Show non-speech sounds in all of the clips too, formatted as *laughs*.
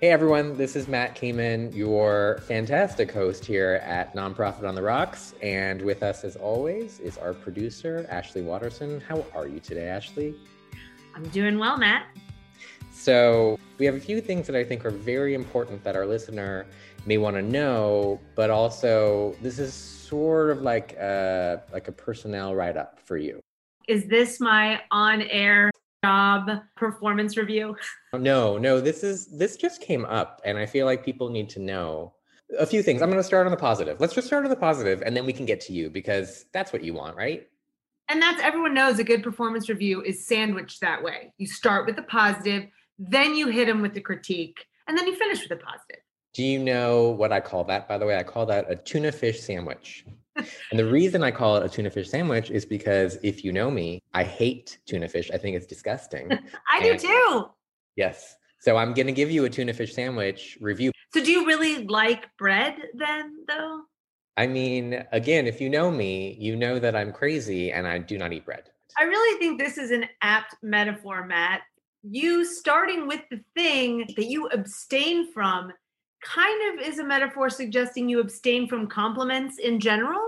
Hey everyone, this is Matt Kamen, your fantastic host here at Nonprofit on the Rocks. And with us, as always, is our producer, Ashley Watterson. How are you today, Ashley? I'm doing well, Matt. So, we have a few things that I think are very important that our listener may want to know, but also this is sort of like a, like a personnel write up for you. Is this my on air job performance review? Oh, no, no, this is this just came up and I feel like people need to know a few things. I'm going to start on the positive. Let's just start on the positive and then we can get to you because that's what you want, right? And that's everyone knows a good performance review is sandwiched that way. You start with the positive, then you hit them with the critique, and then you finish with the positive. Do you know what I call that, by the way? I call that a tuna fish sandwich. And the reason I call it a tuna fish sandwich is because if you know me, I hate tuna fish. I think it's disgusting. *laughs* I do too. Yes. So I'm going to give you a tuna fish sandwich review. So do you really like bread then, though? I mean, again, if you know me, you know that I'm crazy and I do not eat bread. I really think this is an apt metaphor, Matt. You starting with the thing that you abstain from kind of is a metaphor suggesting you abstain from compliments in general.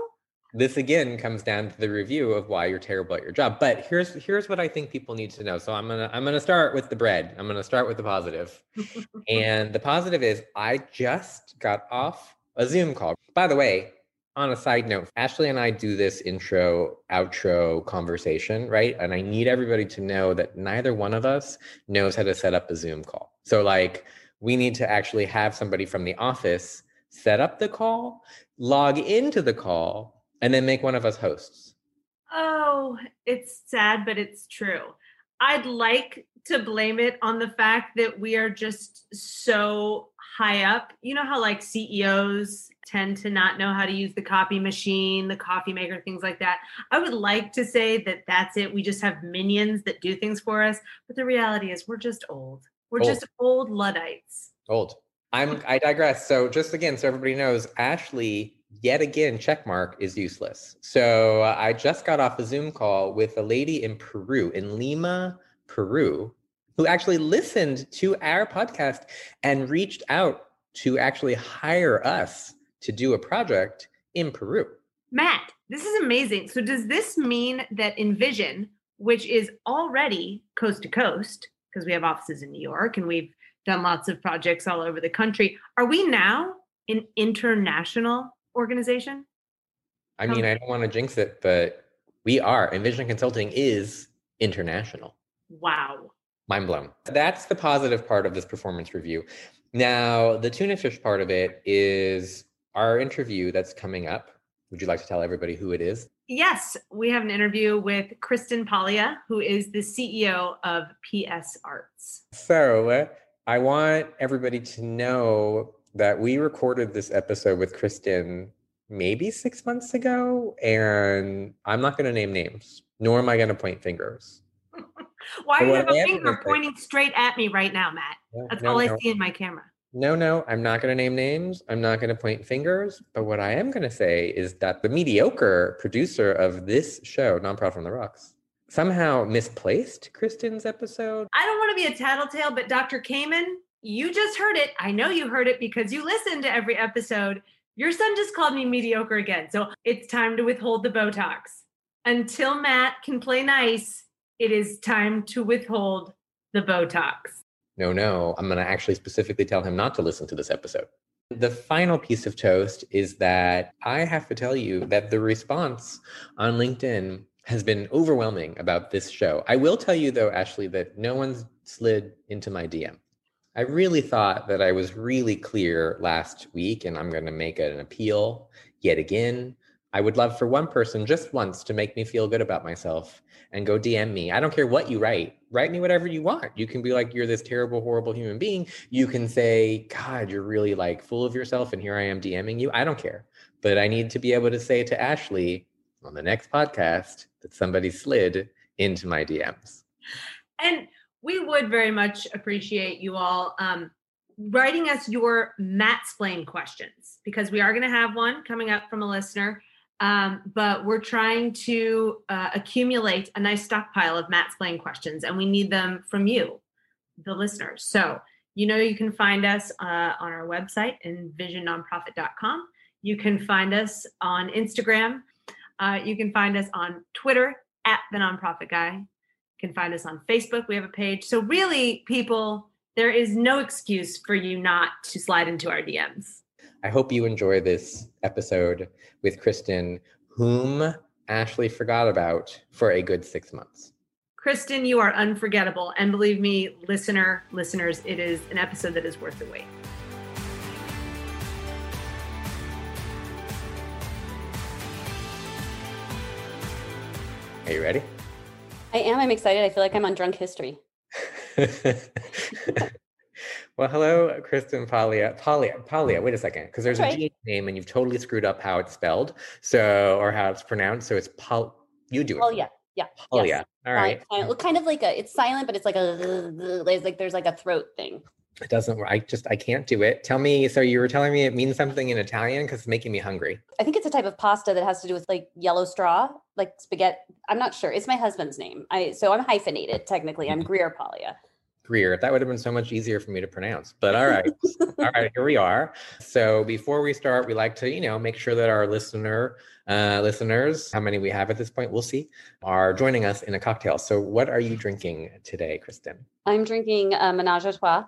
This again comes down to the review of why you're terrible at your job. But here's here's what I think people need to know. So I'm gonna I'm gonna start with the bread. I'm gonna start with the positive. *laughs* and the positive is I just got off a Zoom call. By the way, on a side note, Ashley and I do this intro, outro conversation, right? And I need everybody to know that neither one of us knows how to set up a Zoom call. So, like, we need to actually have somebody from the office set up the call, log into the call, and then make one of us hosts. Oh, it's sad, but it's true. I'd like to blame it on the fact that we are just so high up. You know how like CEOs tend to not know how to use the copy machine, the coffee maker, things like that. I would like to say that that's it. We just have minions that do things for us, but the reality is we're just old. We're old. just old luddites. Old. I'm I digress. So just again so everybody knows Ashley yet again, checkmark is useless. So uh, I just got off a Zoom call with a lady in Peru, in Lima, Peru, who actually listened to our podcast and reached out to actually hire us to do a project in Peru. Matt, this is amazing. So, does this mean that Envision, which is already coast to coast, because we have offices in New York and we've done lots of projects all over the country, are we now an international organization? I mean, I don't want to jinx it, but we are. Envision Consulting is international. Wow. Mind blown. That's the positive part of this performance review. Now, the tuna fish part of it is our interview that's coming up. Would you like to tell everybody who it is? Yes, we have an interview with Kristen Paglia, who is the CEO of PS Arts. So, I want everybody to know that we recorded this episode with Kristen maybe six months ago, and I'm not going to name names, nor am I going to point fingers. *laughs* Why do you have a finger pointing straight at me right now, Matt? That's no, all I no. see in my camera. No, no, I'm not going to name names. I'm not going to point fingers. But what I am going to say is that the mediocre producer of this show, Nonprofit on the Rocks, somehow misplaced Kristen's episode. I don't want to be a tattletale, but Dr. Kamen, you just heard it. I know you heard it because you listened to every episode. Your son just called me mediocre again. So it's time to withhold the Botox. Until Matt can play nice, it is time to withhold the Botox. No, no. I'm going to actually specifically tell him not to listen to this episode. The final piece of toast is that I have to tell you that the response on LinkedIn has been overwhelming about this show. I will tell you, though, Ashley, that no one's slid into my DM. I really thought that I was really clear last week, and I'm going to make an appeal yet again. I would love for one person just once to make me feel good about myself and go DM me. I don't care what you write. Write me whatever you want. You can be like, you're this terrible, horrible human being. You can say, God, you're really like full of yourself, and here I am DMing you. I don't care. But I need to be able to say to Ashley on the next podcast that somebody slid into my DMs. And we would very much appreciate you all um, writing us your Mattsplain questions because we are going to have one coming up from a listener. Um, but we're trying to uh, accumulate a nice stockpile of Mattsplaining questions, and we need them from you, the listeners. So You know, you can find us uh, on our website, envisionnonprofit.com. You can find us on Instagram. Uh, you can find us on Twitter at the nonprofit guy. You can find us on Facebook. We have a page. So, really, people, there is no excuse for you not to slide into our DMs. I hope you enjoy this episode with Kristen, whom Ashley forgot about for a good six months. Kristen, you are unforgettable. And believe me, listener, listeners, it is an episode that is worth the wait. Are you ready? I am. I'm excited. I feel like I'm on drunk history. *laughs* well, hello, Kristen Paglia. Paglia, Paglia. Wait a second, because there's a right. G name and you've totally screwed up how it's spelled, so or how it's pronounced. So it's Paul. You do it. Oh yeah, yeah. Paglia. yes. All right. Kind of, kind of like a. It's silent, but it's like a. There's like there's like a throat thing. It doesn't. work. I just I can't do it. Tell me. So you were telling me it means something in Italian because it's making me hungry. I think it's a type of pasta that has to do with like yellow straw, like spaghetti. I'm not sure. It's my husband's name. I so I'm hyphenated technically. I'm *laughs* Greer Paglia. Greer. That would have been so much easier for me to pronounce. But all right. all right, *laughs* here we are. So before we start, we like to, you know, make sure that our listener uh listeners, how many we have at this point, we'll see, are joining us in a cocktail. So what are you drinking today, Kristen? I'm drinking a Menage a Trois,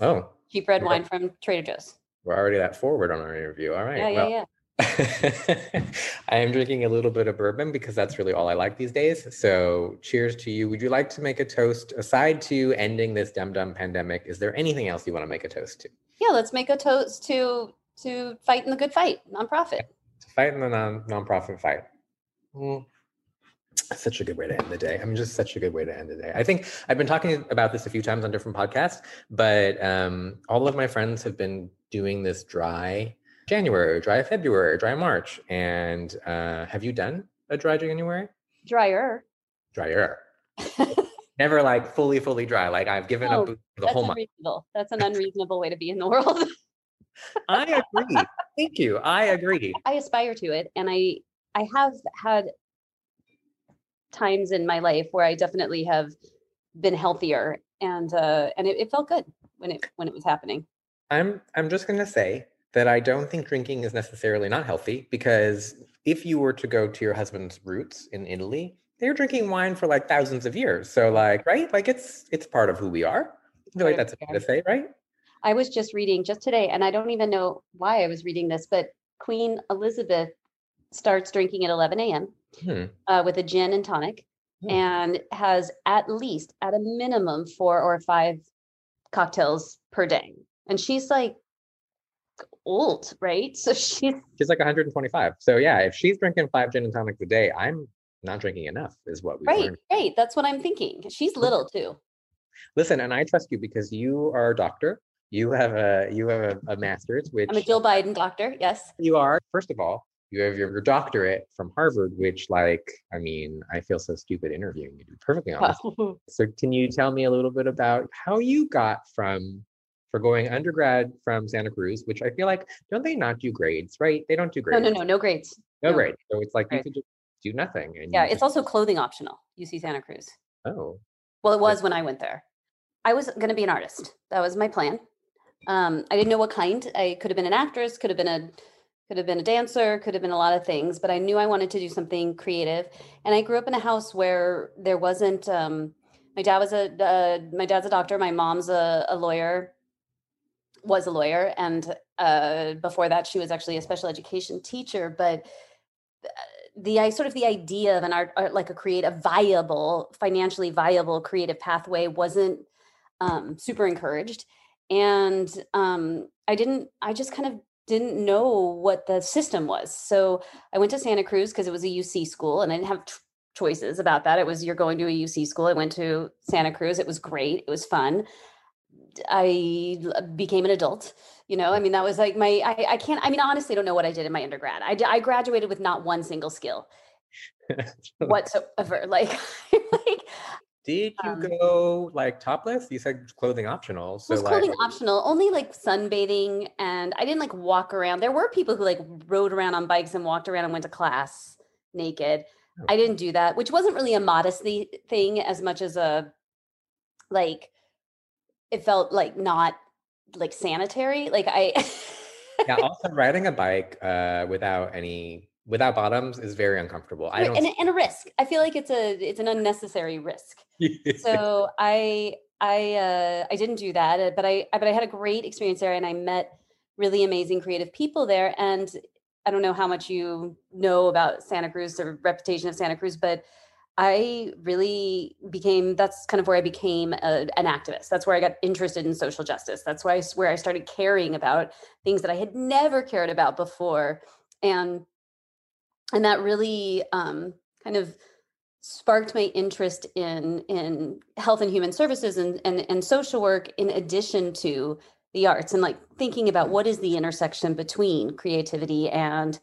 Oh, cheap red Yeah. wine from Trader Joe's. we're already that forward on our interview. All right. yeah, yeah, well, yeah. *laughs* I am drinking a little bit of bourbon because that's really all I like these days. So, cheers to you. Would you like to make a toast aside to ending this dumb dumb pandemic? Is there anything else you want to make a toast to? Yeah, let's make a toast to to fighting the good fight, nonprofit. To fight in the non nonprofit fight. Mm. That's Such a good way to end the day. I mean, just such a good way to end the day. I think I've been talking about this a few times on different podcasts, but um, all of my friends have been doing this dry January, dry February, dry March. And uh, have you done a dry January? Drier. drier. *laughs* Never like fully, fully dry. Like I've given No, up the whole month. unreasonable. That's an *laughs* unreasonable way to be in the world. I agree. Thank you. I agree. *laughs* I aspire to it, and I I have had times in my life where I definitely have been healthier, and uh, and it, it felt good when it when it was happening. I'm I'm just gonna say that I don't think drinking is necessarily not healthy because if you were to go to your husband's roots in Italy, they were drinking wine for like thousands of years. So like, right? Like it's it's part of who we are. I feel like that's a to say, right? I was just reading just today, and I don't even know why I was reading this, but Queen Elizabeth starts drinking at 11 a.m. Hmm. Uh, with a gin and tonic, Hmm. and has at least, at a minimum, four or five cocktails per day. And she's like old, right? So *laughs* she's She's like 125. So yeah, if she's drinking five gin and tonics a day, I'm not drinking enough, is what we right, learned. right. That's what I'm thinking. She's little too. Listen, and I trust you because you are a doctor. You have a you have a, a master's, which I'm a Jill Biden doctor. Yes. you are. First of all, you have your, your doctorate from Harvard, which, like, I mean, I feel so stupid interviewing you. To be perfectly honest. *laughs* So, can you tell me a little bit about how you got from for going undergrad from Santa Cruz, which I feel like don't they not do grades, right? They don't do grades. no, no, no no grades. no no. grades. So it's like you Right. could just do nothing. And Yeah, you it's also clothing optional. UC Santa Cruz. oh, Well, it was when I went there. I was going to be an artist. That was my plan. Um, I didn't know what kind. I could have been an actress, could have been a could have been a dancer, could have been a lot of things, but I knew I wanted to do something creative. And I grew up in a house where there wasn't. Um, my dad was a uh, my dad's a doctor. My mom's a, a lawyer. Was a lawyer, and uh, before that, she was actually a special education teacher. But the I sort of the idea of an art, art like a create a viable, financially viable creative pathway wasn't um, super encouraged, and um, I didn't. I just kind of didn't know what the system was. So I went to Santa Cruz because it was a UC school, and I didn't have t- choices about that. It was you're going to a UC school. I went to Santa Cruz. It was great. It was fun. I became an adult. You know, I mean, that was like my, I, I can't, I mean, honestly, I don't know what I did in my undergrad. I, I graduated with not one single skill *laughs* whatsoever. *laughs* Like, like did you um, go like topless? You said clothing optional. So was like, clothing optional, only like sunbathing. And I didn't like walk around. There were people who like rode around on bikes and walked around and went to class naked. I didn't do that, which wasn't really a modesty thing as much as a like it felt like not like sanitary. Like I yeah, *laughs* also riding a bike uh, without any without bottoms is very uncomfortable. I don't and, and a risk. I feel like it's a it's an unnecessary risk. so *laughs* I I uh, I didn't do that, uh, but I but I had a great experience there, and I met really amazing creative people there. And I don't know how much you know about Santa Cruz, the reputation of Santa Cruz, but I really became that's kind of where I became a, an activist. That's where I got interested in social justice. That's why where I started caring about things that I had never cared about before, and and that really um, kind of sparked my interest in in health and human services and, and and social work in addition to the arts and like thinking about what is the intersection between creativity and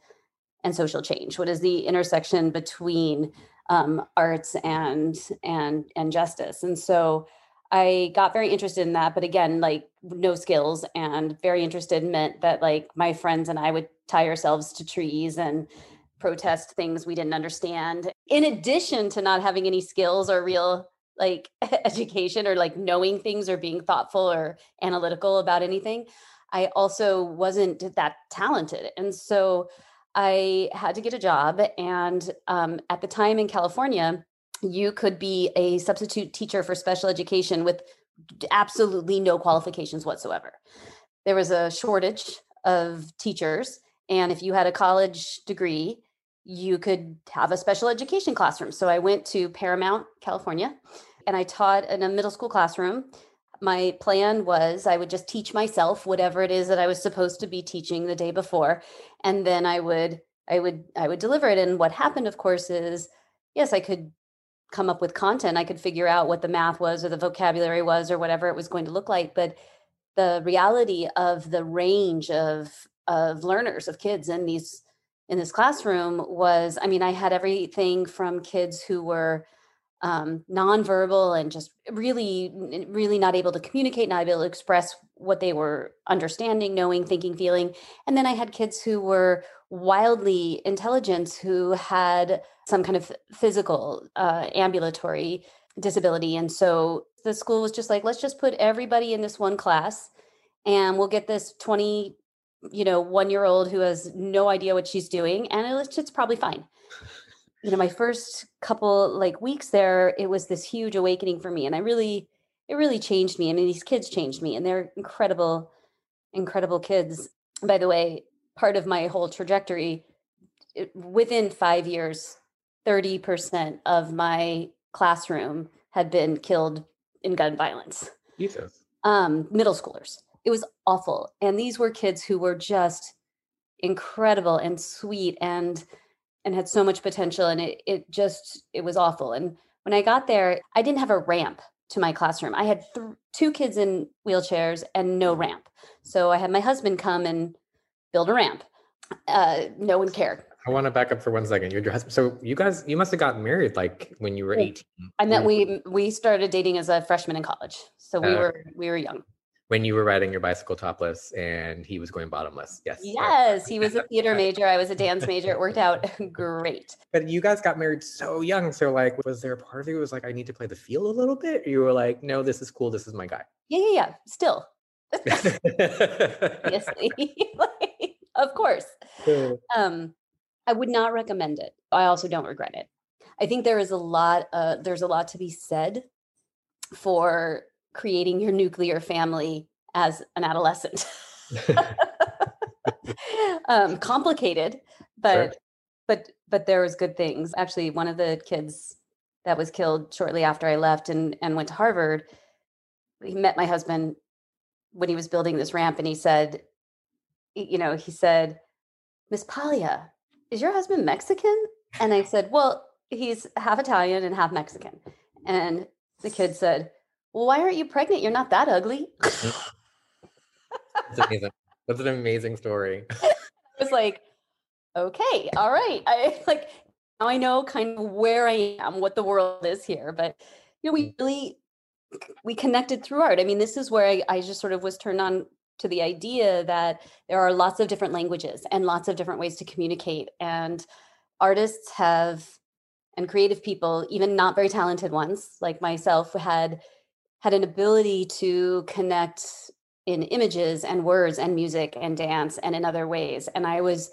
and social change what is the intersection between um, arts and and and justice. And so i got very interested in that but again like no skills and very interested meant that like my friends and i would tie ourselves to trees and protest things we didn't understand. In addition to not having any skills or real like *laughs* education or like knowing things or being thoughtful or analytical about anything i also wasn't that talented. And so I had to get a job. And um, at the time in California, you could be a substitute teacher for special education with absolutely no qualifications whatsoever. There was a shortage of teachers. And if you had a college degree, you could have a special education classroom. So I went to Paramount, California, and I taught in a middle school classroom my plan was I would just teach myself whatever it is that I was supposed to be teaching the day before and then I would I would I would deliver it. And what happened of course is yes I could come up with content. I could figure out what the math was or the vocabulary was or whatever it was going to look like but the reality of the range of of learners of kids in these in this classroom was I mean I had everything from kids who were um, nonverbal and just really, really not able to communicate, not able to express what they were understanding, knowing, thinking, feeling. And then I had kids who were wildly intelligent who had some kind of physical, uh, ambulatory disability. And so the school was just like, let's just put everybody in this one class and we'll get this 20 you know one year old who has no idea what she's doing and it's, it's probably fine you know my first couple like weeks there it was this huge awakening for me and i really it really changed me I mean, these kids changed me and they're incredible incredible kids. By the way part of my whole trajectory it, within five years 30% of my classroom had been killed in gun violence. Jesus. um middle schoolers. It was awful and these were kids who were just incredible and sweet and and had so much potential and it it just it was awful and when i got there i didn't have a ramp to my classroom i had th- two kids in wheelchairs and no ramp so i had my husband come and build a ramp uh, no one cared I want to back up for one second. Your husband. So you guys, you must have gotten married like when you were 18. I met we we started dating as a freshman in college. So we uh, were we were young when you were riding your bicycle topless and he was going bottomless. Yes. Yes. He was a theater *laughs* major. I was a dance major. It worked out *laughs* great. But you guys got married so young. So, like, was there a part of you was like, I need to play the field a little bit? Or you were like, no, this is cool. This is my guy. Yeah, yeah, yeah. Still. *laughs* Obviously. of course. Um, I would not recommend it. I also don't regret it. I think there is a lot, uh, there's a lot to be said for creating your nuclear family as an adolescent. *laughs* um, complicated, but sure. but but there was good things. Actually, one of the kids that was killed shortly after I left and and went to Harvard, he met my husband when he was building this ramp, and he said, you know, he said, Miss Paglia, is your husband Mexican? And I said, well, he's half Italian and half Mexican. And the kid said, well, why aren't you pregnant? You're not that ugly. That's amazing. That's an amazing story. *laughs* I was like, okay, all right. I *laughs* like now I know kind of where I am, what the world is here. But you know, we really we connected through art. I mean, this is where I, I just sort of was turned on to the idea that there are lots of different languages and lots of different ways to communicate. And artists have and creative people, even not very talented ones like myself, had had an ability to connect in images and words and music and dance and in other ways and i was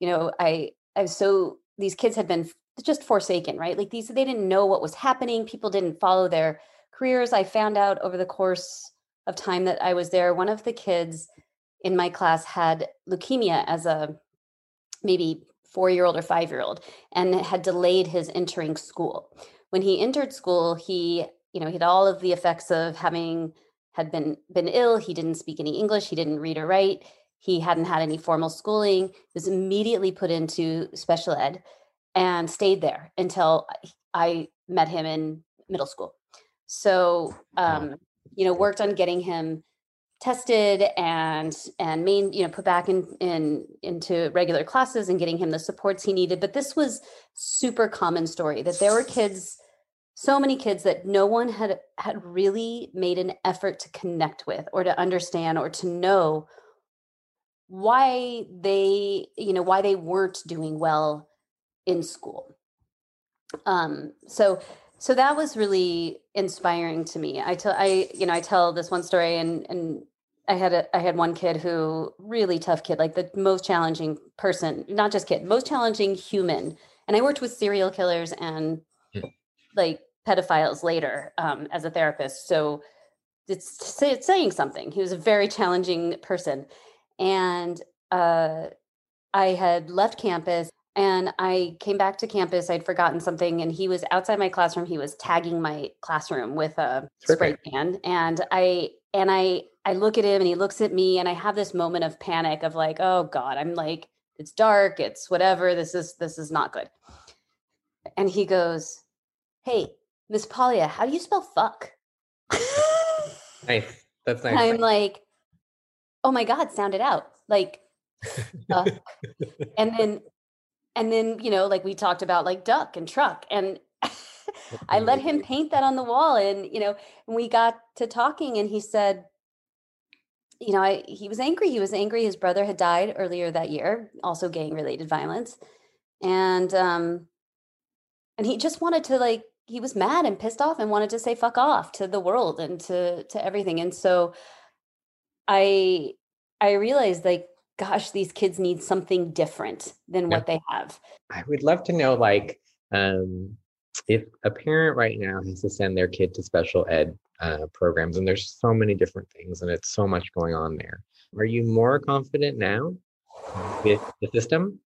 you know i i was so these kids had been just forsaken right? Like these they didn't know what was happening people didn't follow their careers. I found out over the course of time that i was there one of the kids in my class had leukemia as a maybe four year old or five year old and had delayed his entering school. When he entered school he you know he had all of the effects of having had been been ill he didn't speak any english he didn't read or write he hadn't had any formal schooling was immediately put into special ed and stayed there until i met him in middle school. So um, you know worked on getting him tested and and main you know put back in in into regular classes and getting him the supports he needed but this was super common story that there were kids so many kids that no one had had really made an effort to connect with or to understand or to know why they you know why they weren't doing well in school. Um so so that was really inspiring to me. I tell i you know i tell this one story and and i had a i had one kid who really tough kid like the most challenging person not just kid most challenging human. And i worked with serial killers and like pedophiles later um, as a therapist. So it's, it's saying something. He was a very challenging person. And uh, I had left campus and I came back to campus. I'd forgotten something, and he was outside my classroom. He was tagging my classroom with a spray can, and I and I I look at him, and he looks at me, and I have this moment of panic of like, oh God, I'm like, it's dark, it's whatever. This is this is not good. And he goes, "Hey, Miss Polya, how do you spell fuck? nice. That's *laughs* nice. I'm like, oh my God, sound it out. Like, uh, and then, and then, you know, like we talked about like duck and truck. And *laughs* I let him paint that on the wall. And, you know, we got to talking and he said, you know, I, he was angry. He was angry. His brother had died earlier that year, also gang related violence. And, um, and he just wanted to like he was mad and pissed off and wanted to say fuck off to the world and to to everything. And so i i realized like gosh these kids need something different than what they have. I would love to know like um if a parent right now has to send their kid to special ed uh, programs and there's so many different things and it's so much going on there are you more confident now with the system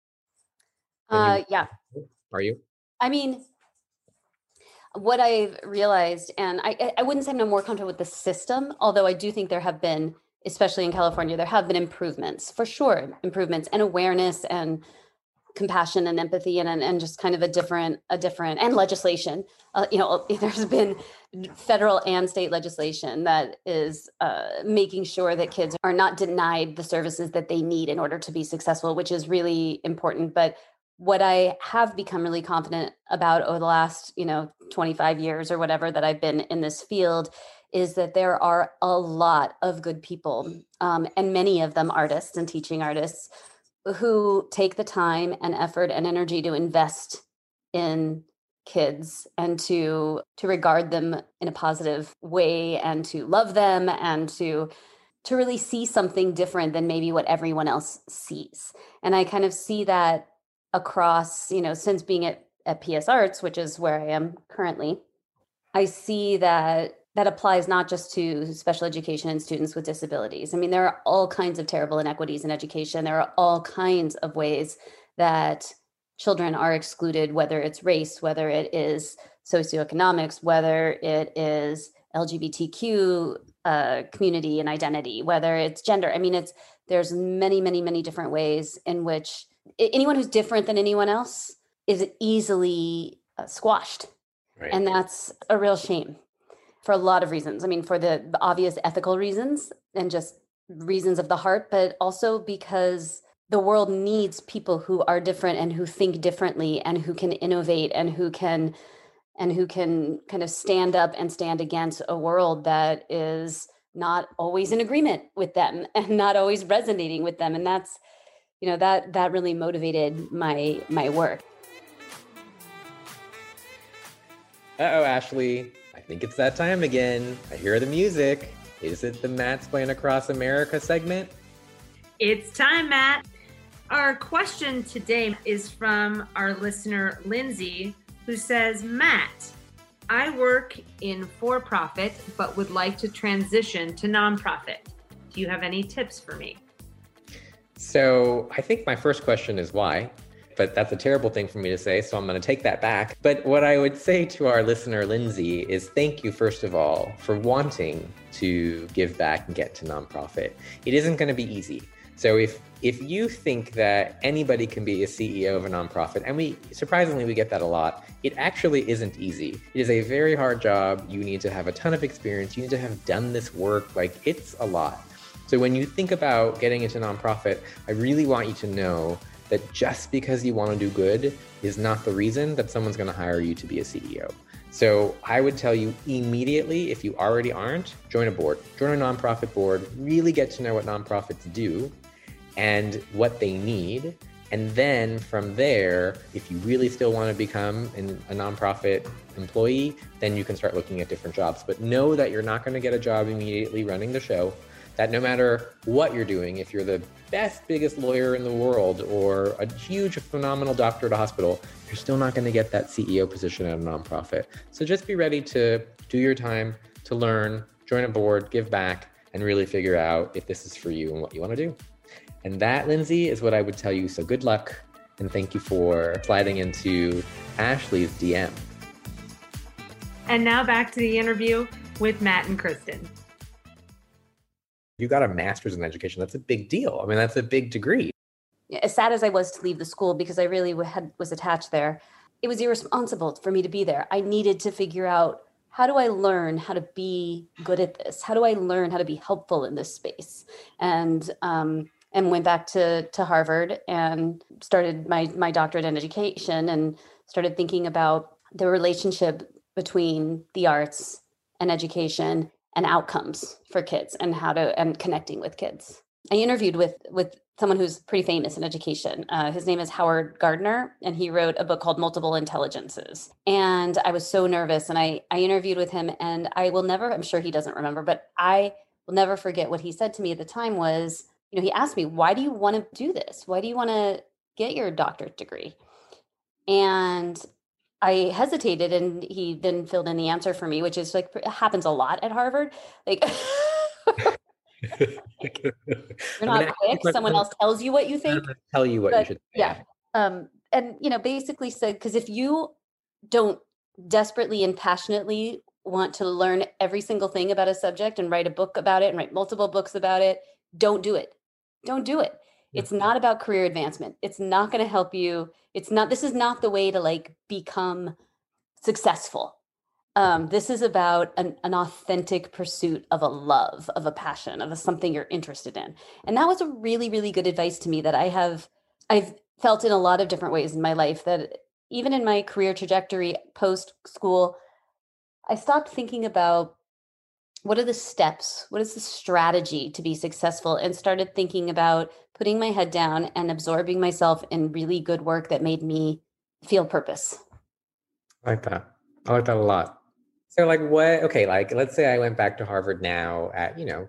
uh yeah. are you? I mean what I've realized, and I, I wouldn't say I'm no more comfortable with the system, although I do think there have been, especially in California, there have been improvements for sure, improvements and awareness and compassion and empathy and, and, and just kind of a different, a different, and legislation. Uh, you know, *laughs* there's been federal and state legislation that is uh, making sure that kids are not denied the services that they need in order to be successful, which is really important. But what I have become really confident about over the last, you know, 25 years or whatever that I've been in this field is that there are a lot of good people, um, and many of them artists and teaching artists who take the time and effort and energy to invest in kids and to to regard them in a positive way and to love them and to to really see something different than maybe what everyone else sees. And i kind of see that across, you know, since being at, at PS Arts, which is where I am currently, I see that that applies not just to special education and students with disabilities. I mean, there are all kinds of terrible inequities in education. There are all kinds of ways that children are excluded, whether it's race, whether it is socioeconomics, whether it is LGBTQ uh, community and identity, whether it's gender. I mean, it's there's many, many, many different ways in which anyone who's different than anyone else is easily uh, squashed. Right. And that's a real shame for a lot of reasons. I mean, for the, the obvious ethical reasons and just reasons of the heart, but also because the world needs people who are different and who think differently and who can innovate and who can and who can kind of stand up and stand against a world that is not always in agreement with them *laughs* and not always resonating with them and that's you know that that really motivated my my work Uh oh ashley I think it's that time again. I hear the music. Is it the Mattsplaining Across America segment? It's time, Matt. Our question today is from our listener, Lindsay, who says, Matt, I work in for profit, but would like to transition to nonprofit. Do you have any tips for me? So I think my first question is why, but that's a terrible thing for me to say. So I'm going to take that back. But what I would say to our listener, Lindsay, is thank you, first of all, for wanting to give back and get to nonprofit. It isn't going to be easy. So if if you think that anybody can be a CEO of a nonprofit, and we surprisingly we get that a lot, it actually isn't easy. It is a very hard job. You need to have a ton of experience. You need to have done this work. Like it's a lot. So when you think about getting into nonprofit, I really want you to know that just because you want to do good is not the reason that someone's going to hire you to be a CEO. So I would tell you immediately, if you already aren't, join a board, join a nonprofit board, really get to know what nonprofits do and what they need. And then from there, if you really still want to become an, a nonprofit employee, then you can start looking at different jobs. But know that you're not going to get a job immediately running the show that no matter what you're doing, if you're the best, biggest lawyer in the world or a huge, phenomenal doctor at a hospital, you're still not going to get that CEO position at a nonprofit. So just be ready to do your time, to learn, join a board, give back, and really figure out if this is for you and what you want to do. And that, Lindsay, is what I would tell you. So good luck. And thank you for sliding into Ashley's DM. And now back to the interview with Matt and Kristen you got a master's in education that's a big deal. I mean that's a big degree. As sad as i was to leave the school because i really had was attached there it was irresponsible for me to be there. I needed to figure out how do i learn how to be good at this? How do i learn how to be helpful in this space? And um, and went back to to harvard and started my my doctorate in education and started thinking about the relationship between the arts and education and outcomes for kids and how to and connecting with kids. I interviewed with with someone who's pretty famous in education. Uh, his name is howard gardner and he wrote a book called multiple intelligences. And i was so nervous and i i interviewed with him and i will never i'm sure he doesn't remember but i will never forget what he said to me at the time was you know he asked me why do you want to do this? Why do you want to get your doctorate degree? And I hesitated and he then filled in the answer for me, which is like happens a lot at Harvard. Like *laughs* you're not I mean, quick. Someone else tells you what you think. Tell you what but, you should. Say. Yeah. Um, and you know, basically said because if you don't desperately and passionately want to learn every single thing about a subject and write a book about it and write multiple books about it, don't do it. Don't do it. It's not about career advancement. It's not going to help you. It's not, this is not the way to like become successful. Um, this is about an, an authentic pursuit of a love, of a passion, of a, something you're interested in. And that was a really, really good advice to me that I have, I've felt in a lot of different ways in my life that even in my career trajectory post school, I stopped thinking about what are the steps? What is the strategy to be successful? And started thinking about putting my head down and absorbing myself in really good work that made me feel purpose. I like that. I like that a lot. So like what okay like let's say i went back to harvard now at you know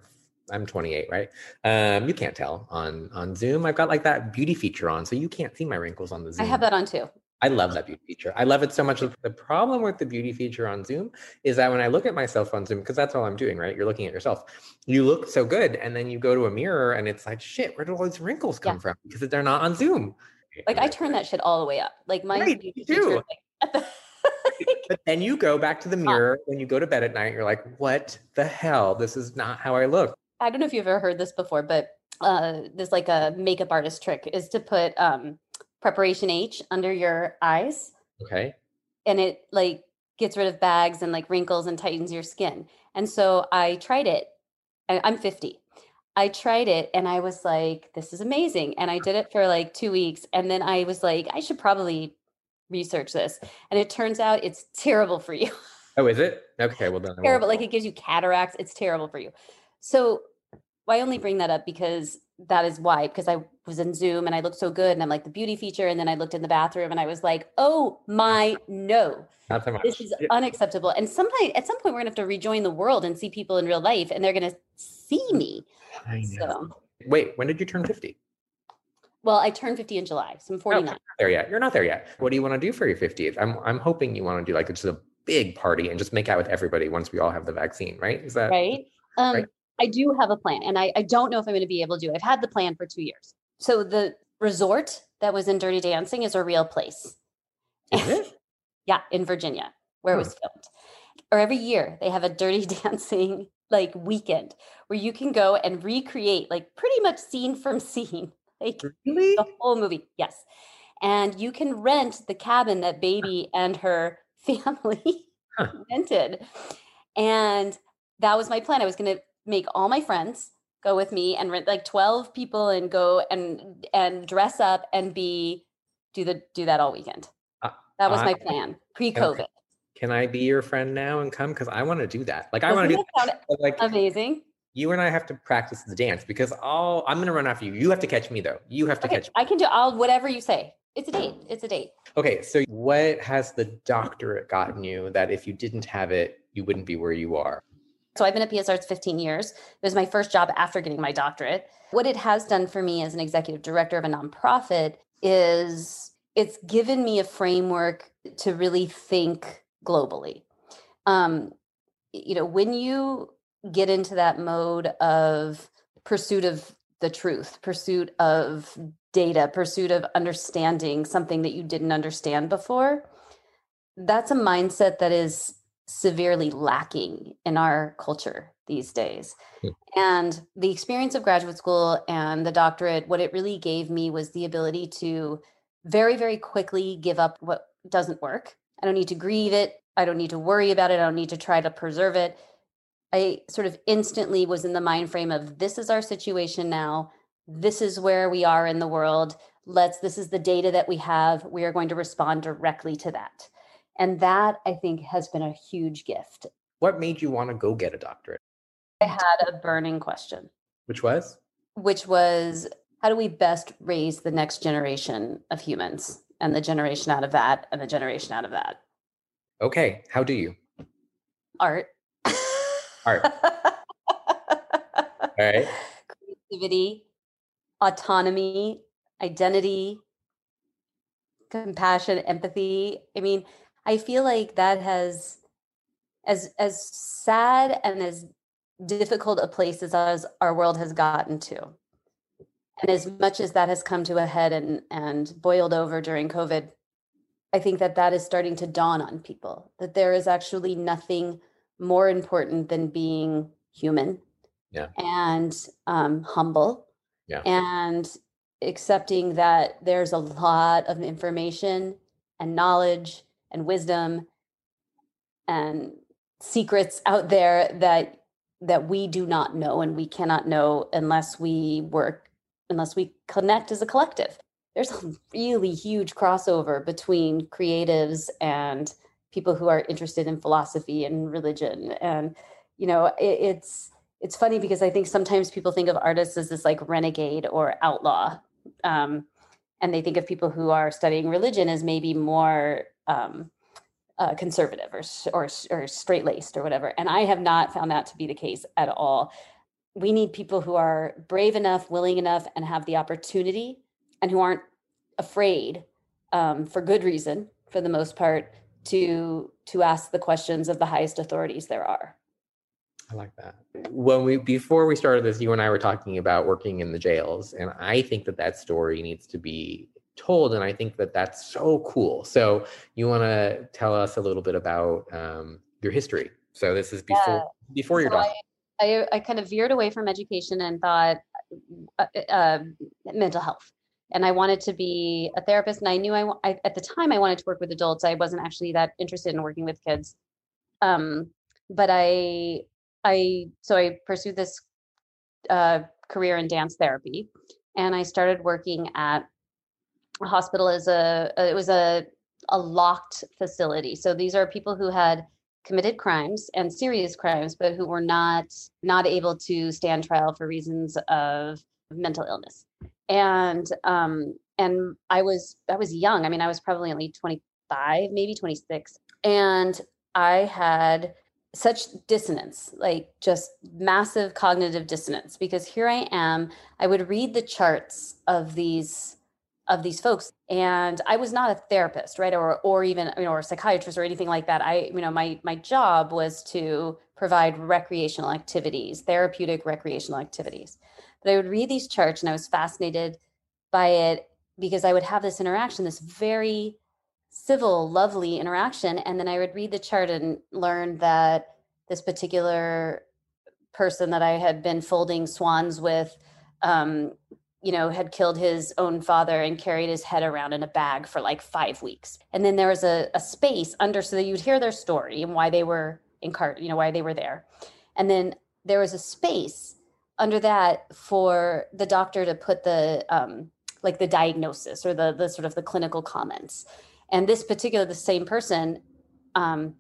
i'm 28 right? Um you can't tell on on zoom. I've got like that beauty feature on so you can't see my wrinkles on the zoom i have that on too I love that beauty feature. I love it so much. The problem with the beauty feature on Zoom is that when I look at myself on Zoom, because that's all I'm doing, right? You're looking at yourself. You look so good, and then you go to a mirror, and it's like, shit, where do all these wrinkles come yeah. from? Because they're not on Zoom. Like I turn that shit all the way up. Like my right, beauty feature, *laughs* like, but then you go back to the mirror when you go to bed at night. You're like, what the hell? This is not how I look. I don't know if you've ever heard this before, but uh, there's like a makeup artist trick is to put um, preparation H under your eyes. Okay. And it like gets rid of bags and like wrinkles and tightens your skin. And so I tried it. I'm 50. I tried it and I was like, this is amazing. And I did it for like two weeks. And then I was like, I should probably research this. And it turns out it's terrible for you. Oh, is it? *laughs* Okay. Well, then. terrible. Like it gives you cataracts. It's terrible for you. So I only bring that up because that is why because I was in Zoom and I looked so good and I'm like the beauty feature and then I looked in the bathroom and I was like, "Oh my no. Not so much. This is Yeah. unacceptable." And sometime at some point we're going to have to rejoin the world and see people in real life and they're going to see me. I know. So, Wait, when did you turn 50? well, I turned 50 in July. So I'm 49. You're not there yet. You're not there yet. What do you want to do for your 50th? I'm I'm hoping you want to do like just a big party and just make out with everybody once we all have the vaccine, right? Is that right? Um, right. I do have a plan, and I, I don't know if I'm going to be able to do it. I've had the plan for two years. So the resort that was in Dirty Dancing is a real place. Is it? *laughs* yeah, in Virginia, where Hmm. it was filmed. Or every year they have a Dirty *laughs* Dancing like weekend where you can go and recreate like pretty much scene from *laughs* scene, like Really? the whole movie. Yes. And you can rent the cabin that baby and her family Huh. rented. And that was my plan. I was going to make all my friends go with me and rent like 12 people and go and and dress up and be do the do that all weekend. Uh, That was my plan pre-COVID. Can I be your friend now and come? Because I want to do that. Like I want to do that like amazing? you and I have to practice the dance because all I'm gonna run after you. You have to catch me though. You have to Okay, catch me. I can do I'll whatever you say. It's a date. It's a date. Okay, so what has the doctorate gotten you that if you didn't have it, you wouldn't be where you are? So I've been at PS Arts 15 years. It was my first job after getting my doctorate. What it has done for me as an executive director of a nonprofit is it's given me a framework to really think globally. Um, you know, when you get into that mode of pursuit of the truth, pursuit of data, pursuit of understanding something that you didn't understand before, that's a mindset that is severely lacking in our culture these days. Hmm. And the experience of graduate school and the doctorate, what it really gave me was the ability to very, very quickly give up what doesn't work. I don't need to grieve it. I don't need to worry about it. I don't need to try to preserve it. I sort of instantly was in the mind frame of this is our situation now. This is where we are in the world. Let's, this is the data that we have. We are going to respond directly to that. And that I think has been a huge gift. What made you want to go get a doctorate? I had a burning question, Which was? which was how do we best raise the next generation of humans and the generation out of that and the generation out of that? Okay, how do you? Art. Art. *laughs* All right. Creativity, autonomy, identity, compassion, empathy. I mean, I feel like that has as as sad and as difficult a place as us, our world has gotten to. And as much as that has come to a head and and boiled over during COVID, I think that that is starting to dawn on people that there is actually nothing more important than being human Yeah. and um, humble Yeah. and accepting that there's a lot of information and knowledge and wisdom and secrets out there that that we do not know and we cannot know unless we work unless we connect as a collective. There's a really huge crossover between creatives and people who are interested in philosophy and religion. And you know it, it's it's funny because i think sometimes people think of artists as this like renegade or outlaw um, and they think of people who are studying religion as maybe more um, uh, conservative or or, or straight laced or whatever and i have not found that to be the case at all we need people who are brave enough willing enough and have the opportunity and who aren't afraid um, for good reason for the most part to to ask the questions of the highest authorities there are I like that. When we before we started this, you and I were talking about working in the jails, and I think that that story needs to be told, and I think that that's so cool. So you want to tell us a little bit about um, your history? So this is before Yeah. before your So doctor. I, I kind of veered away from education and thought uh, uh, mental health. And I wanted to be a therapist. And I knew I, I, at the time I wanted to work with adults. I wasn't actually that interested in working with kids. Um, but I, I, so I pursued this uh, career in dance therapy. And I started working at hospital as a, it was a, a locked facility. So these are people who had committed crimes and serious crimes but who were not not able to stand trial for reasons of mental illness. And um and I was I was young. I mean, I was probably only 25, maybe 26. And I had such dissonance, like just massive cognitive dissonance because here I am, I would read the charts of these of these folks. And i was not a therapist right or or even you know or a psychiatrist or anything like that. I you know my my job was to provide recreational activities therapeutic recreational activities. But i would read these charts and i was fascinated by it because i would have this interaction this very civil lovely interaction. And then i would read the chart and learn that this particular person that i had been folding swans with um, you know, had killed his own father and carried his head around in a bag for like five weeks. And then there was a, a space under so that you'd hear their story and why they were in cart, you know, why they were there. And then there was a space under that for the doctor to put the um like the diagnosis or the the sort of the clinical comments. And this particular the same person um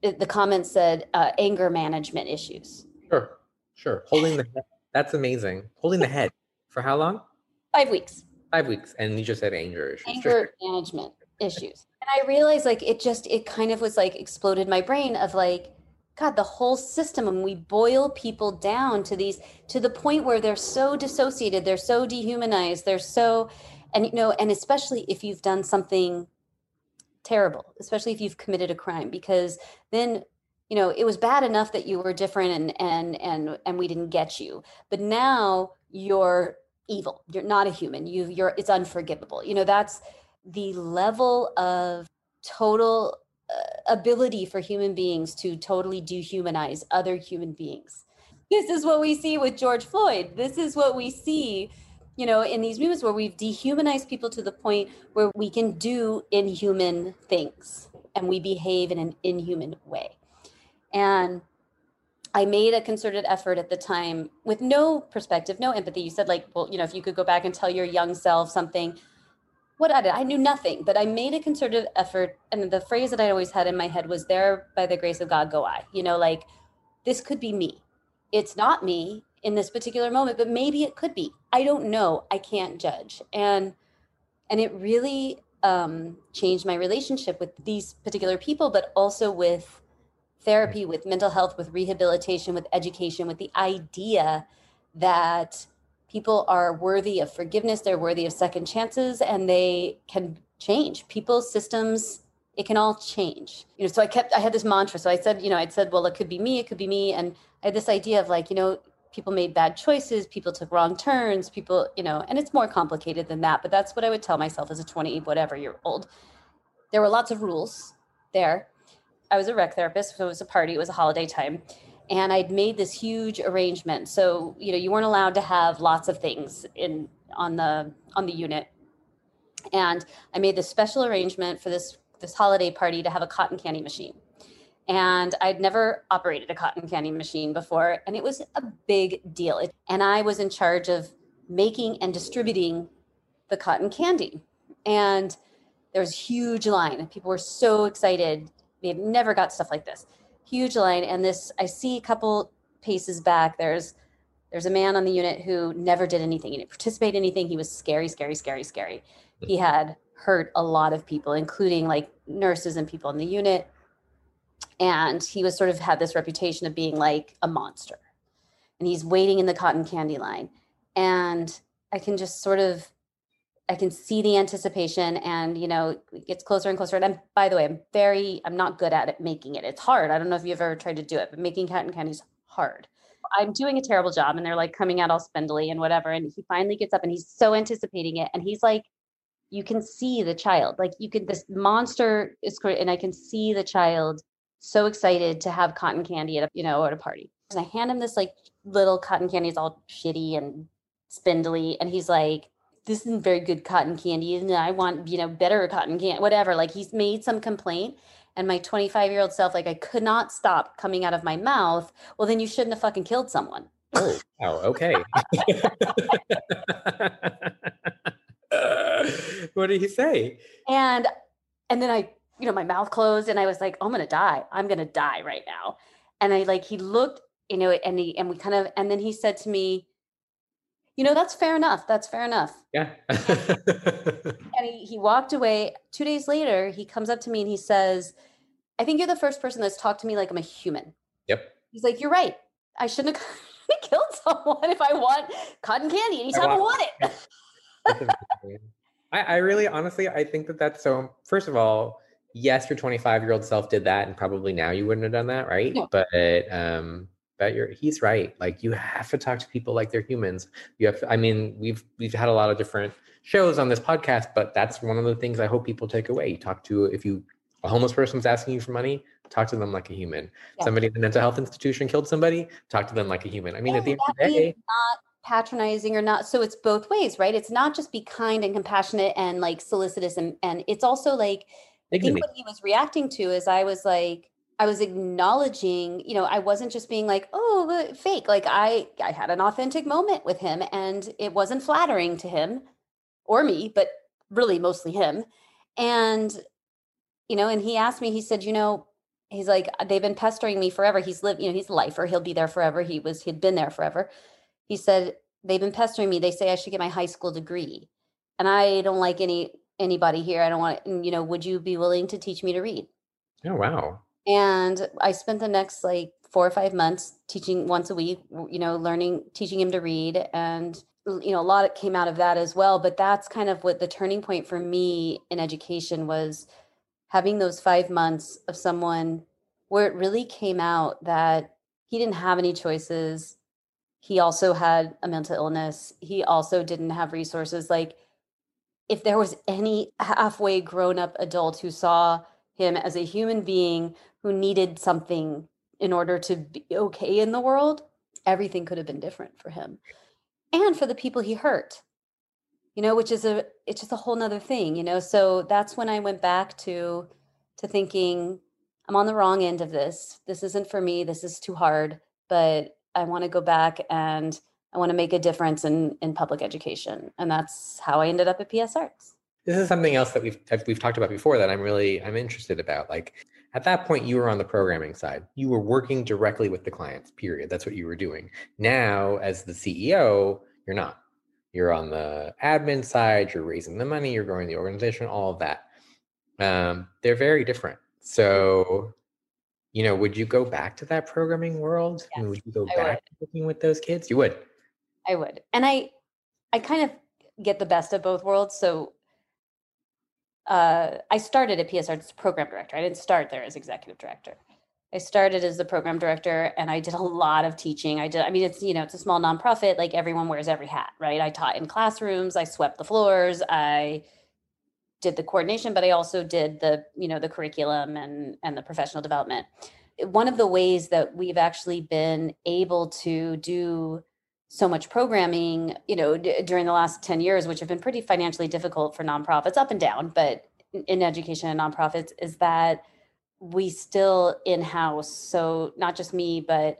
it, the comment said uh, anger management issues. Sure. Sure. Holding the that's amazing. Holding the head. For how long? Five weeks. Five weeks. And you just said anger issues. Anger management issues. And I realized like it just, it kind of was like exploded my brain of like, God, the whole system, and we boil people down to these, to the point where they're so dissociated, they're so dehumanized, they're so, and you know, and especially if you've done something terrible, especially if you've committed a crime, because then you know it was bad enough that you were different and and and and we didn't get you but now you're evil. You're not a human. You you're it's unforgivable. You know that's the level of total uh, ability for human beings to totally dehumanize other human beings. This is what we see with george floyd. This is what we see you know in these movements where we've dehumanized people to the point where we can do inhuman things and we behave in an inhuman way. And I made a concerted effort at the time with no perspective, no empathy. You said, like, well, you know, if you could go back and tell your young self something, what I did, I knew nothing, but I made a concerted effort. And the phrase that I always had in my head was, there by the grace of God go I. You know, like, this could be me. It's not me in this particular moment, but maybe it could be. I don't know. I can't judge. And and it really um, changed my relationship with these particular people, but also with therapy, with mental health, with rehabilitation, with education, with the idea that people are worthy of forgiveness, they're worthy of second chances, and they can change. People's systems, it can all change. You know, so I kept I had this mantra. So I said, you know, I'd said, well, it could be me, it could be me. And I had this idea of like, you know, people made bad choices, people took wrong turns, people, you know, and it's more complicated than that. But that's what I would tell myself as a 20, whatever year old. There were lots of rules there I was a rec therapist, so it was a party, it was a holiday time. And I'd made this huge arrangement. So, you know, you weren't allowed to have lots of things in on the on the unit. And I made this special arrangement for this this holiday party to have a cotton candy machine. And I'd never operated a cotton candy machine before, and it was a big deal. And I was in charge of making and distributing the cotton candy. And there was a huge line. People were so excited have never got stuff like this. Huge line. And this, I see a couple paces back. There's there's a man on the unit who never did anything. He didn't participate in anything. He was scary, scary, scary, scary. He had hurt a lot of people, including like nurses and people in the unit. And he was sort of had this reputation of being like a monster. And he's waiting in the cotton candy line. And I can just sort of I can see the anticipation and you know it gets closer and closer. And I'm by the way, I'm very I'm not good at it making it. It's hard. I don't know if you've ever tried to do it, but making cotton candy is hard. I'm doing a terrible job and they're like coming out all spindly and whatever. And he finally gets up and he's so anticipating it. And he's like, you can see the child. Like you can this monster is and I can see the child so excited to have cotton candy at a you know at a party. And I hand him this like little cotton candy, it's all shitty and spindly. And he's like, this isn't very good cotton candy and i want you know better cotton candy whatever like he's made some complaint and my 25 year old self like i could not stop coming out of my mouth well then you shouldn't have fucking killed someone. Oh wow okay. *laughs* What did he say? And and then i you know my mouth closed and i was like oh, i'm gonna die. I'm gonna die right now. And i like he looked you know and he and we kind of and then he said to me you know, that's fair enough. That's fair enough. Yeah. *laughs* And he, he walked away. Two days later, he comes up to me and he says, I think you're the first person that's talked to me like I'm a human. yep. He's like, You're right. I shouldn't have *laughs* killed someone if I want cotton candy anytime I want, want- it. *laughs* I, I really, honestly, I think that that's so. First of all, yes, your 25 year old self did that, and probably now you wouldn't have done that, right? No. But um, but you're he's right. Like you have to talk to people like they're humans. You have. To, I mean, we've we've had a lot of different shows on this podcast, but that's one of the things I hope people take away. You talk to if you a homeless person's asking you for money, talk to them like a human. Yeah. Somebody in a mental health institution killed somebody, talk to them like a human. I mean, at the end of the day, not patronizing or not. So it's both ways, right? It's not just be kind and compassionate and like solicitous, and, and it's also like I think what he was reacting to is I was like, I was acknowledging, you know, I wasn't just being like, oh, fake. Like I, I had an authentic moment with him, and it wasn't flattering to him or me, but really mostly him. And you know, and he asked me, he said, you know, he's like, they've been pestering me forever. He's lived, you know, he's a lifer. He'll be there forever. He was, he'd been there forever. He said, they've been pestering me. They say I should get my high school degree. And I don't like any anybody here. I don't want, you know, would you be willing to teach me to read? Oh wow. And I spent the next like four or five months teaching once a week, you know, learning, teaching him to read. And, you know, a lot came out of that as well. But that's kind of what the turning point for me in education was having those five months of someone where it really came out that he didn't have any choices. He also had a mental illness. He also didn't have resources. Like, if there was any halfway grown up adult who saw him as a human being who needed something in order to be okay in the world, everything could have been different for him and for the people he hurt you know which is a it's just a whole nother thing you know? So that's when i went back to to thinking i'm on the wrong end of this. This isn't for me. This is too hard but i want to go back and i want to make a difference in in public education. And that's how i ended up at ps arts. This is something else that we've we've talked about before that I'm really I'm interested about. Like at that point, you were on the programming side. You were working directly with the clients. Period. That's what you were doing. Now, as the CEO, you're not. You're on the admin side. You're raising the money. You're growing the organization. All of that. Um, they're very different. So, you know, would you go back to that programming world? I mean, would you go I back to working with those kids? You would. I would. And I I kind of get the best of both worlds. So uh, I started at PS Arts as program director. I didn't start there as executive director. I started as the program director and I did a lot of teaching. I did, I mean, it's, you know, it's a small nonprofit, like everyone wears every hat, right? I taught in classrooms, I swept the floors, I did the coordination, but I also did the, you know, the curriculum and and the professional development. One of the ways that we've actually been able to do so much programming, you know, d- during the last 10 years, which have been pretty financially difficult for nonprofits, up and down, but in- education and nonprofits, is that we still in house. So, not just me, but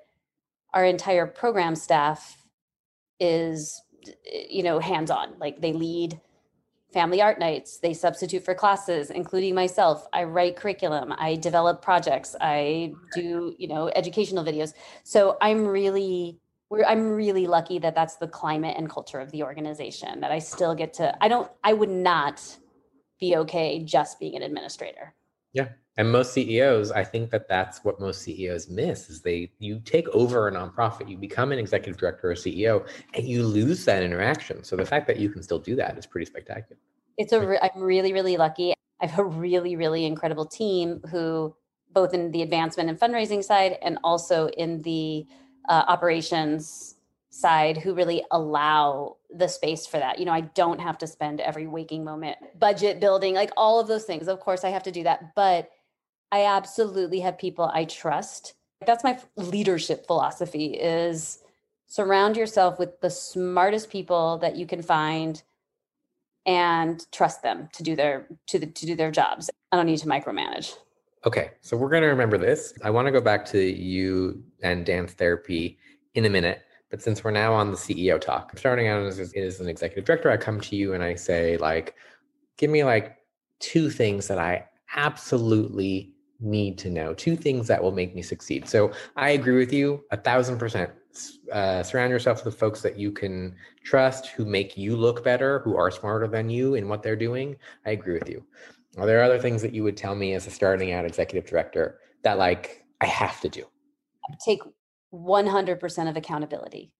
our entire program staff is, you know, hands on. Like they lead family art nights, they substitute for classes, including myself. I write curriculum, I develop projects, I do, you know, educational videos. So, I'm really we're, I'm really lucky that that's the climate and culture of the organization that I still get to I don't I would not be okay just being an administrator. Yeah. And most CEOs, I think that that's what most CEOs miss is they you take over a nonprofit, you become an executive director or CEO, and you lose that interaction. So the fact that you can still do that is pretty spectacular. It's a re- I'm really really lucky. I have a really really incredible team who both in the advancement and fundraising side and also in the uh, operations side who really allow the space for that. You know, I don't have to spend every waking moment budget building, like all of those things. Of course, I have to do that, but I absolutely have people I trust. That's my leadership philosophy is surround yourself with the smartest people that you can find and trust them to do their to the, to do their jobs. I don't need to micromanage. Okay, so we're going to remember this. I want to go back to you and dance therapy in a minute. But since we're now on the CEO talk, starting out as, as an executive director, I come to you and I say, like, give me like two things that I absolutely need to know, two things that will make me succeed. So I agree with you a thousand percent. uh, surround yourself with folks that you can trust, who make you look better, who are smarter than you in what they're doing. I agree with you. Are there other things that you would tell me as a starting out executive director that like I have to do? Take 100% of accountability.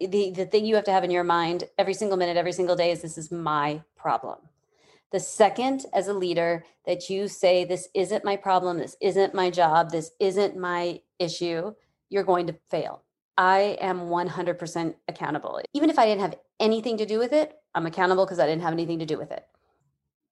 The, the thing you have to have in your mind every single minute, every single day is this is my problem. The second, as a leader, that you say, This isn't my problem, this isn't my job, this isn't my issue, you're going to fail. I am 100% accountable. Even if I didn't have anything to do with it, I'm accountable because I didn't have anything to do with it.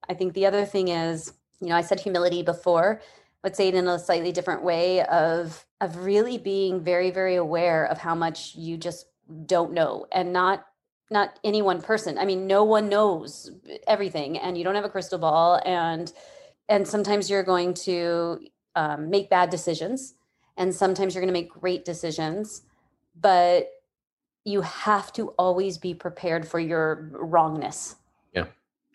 I think the other thing is, you know, I said humility before, but say it in a slightly different way of of really being very very aware of how much you just don't know and not not any one person. I mean, no one knows everything and you don't have a crystal ball and and sometimes you're going to um, make bad decisions and sometimes you're going to make great decisions but you have to always be prepared for your wrongness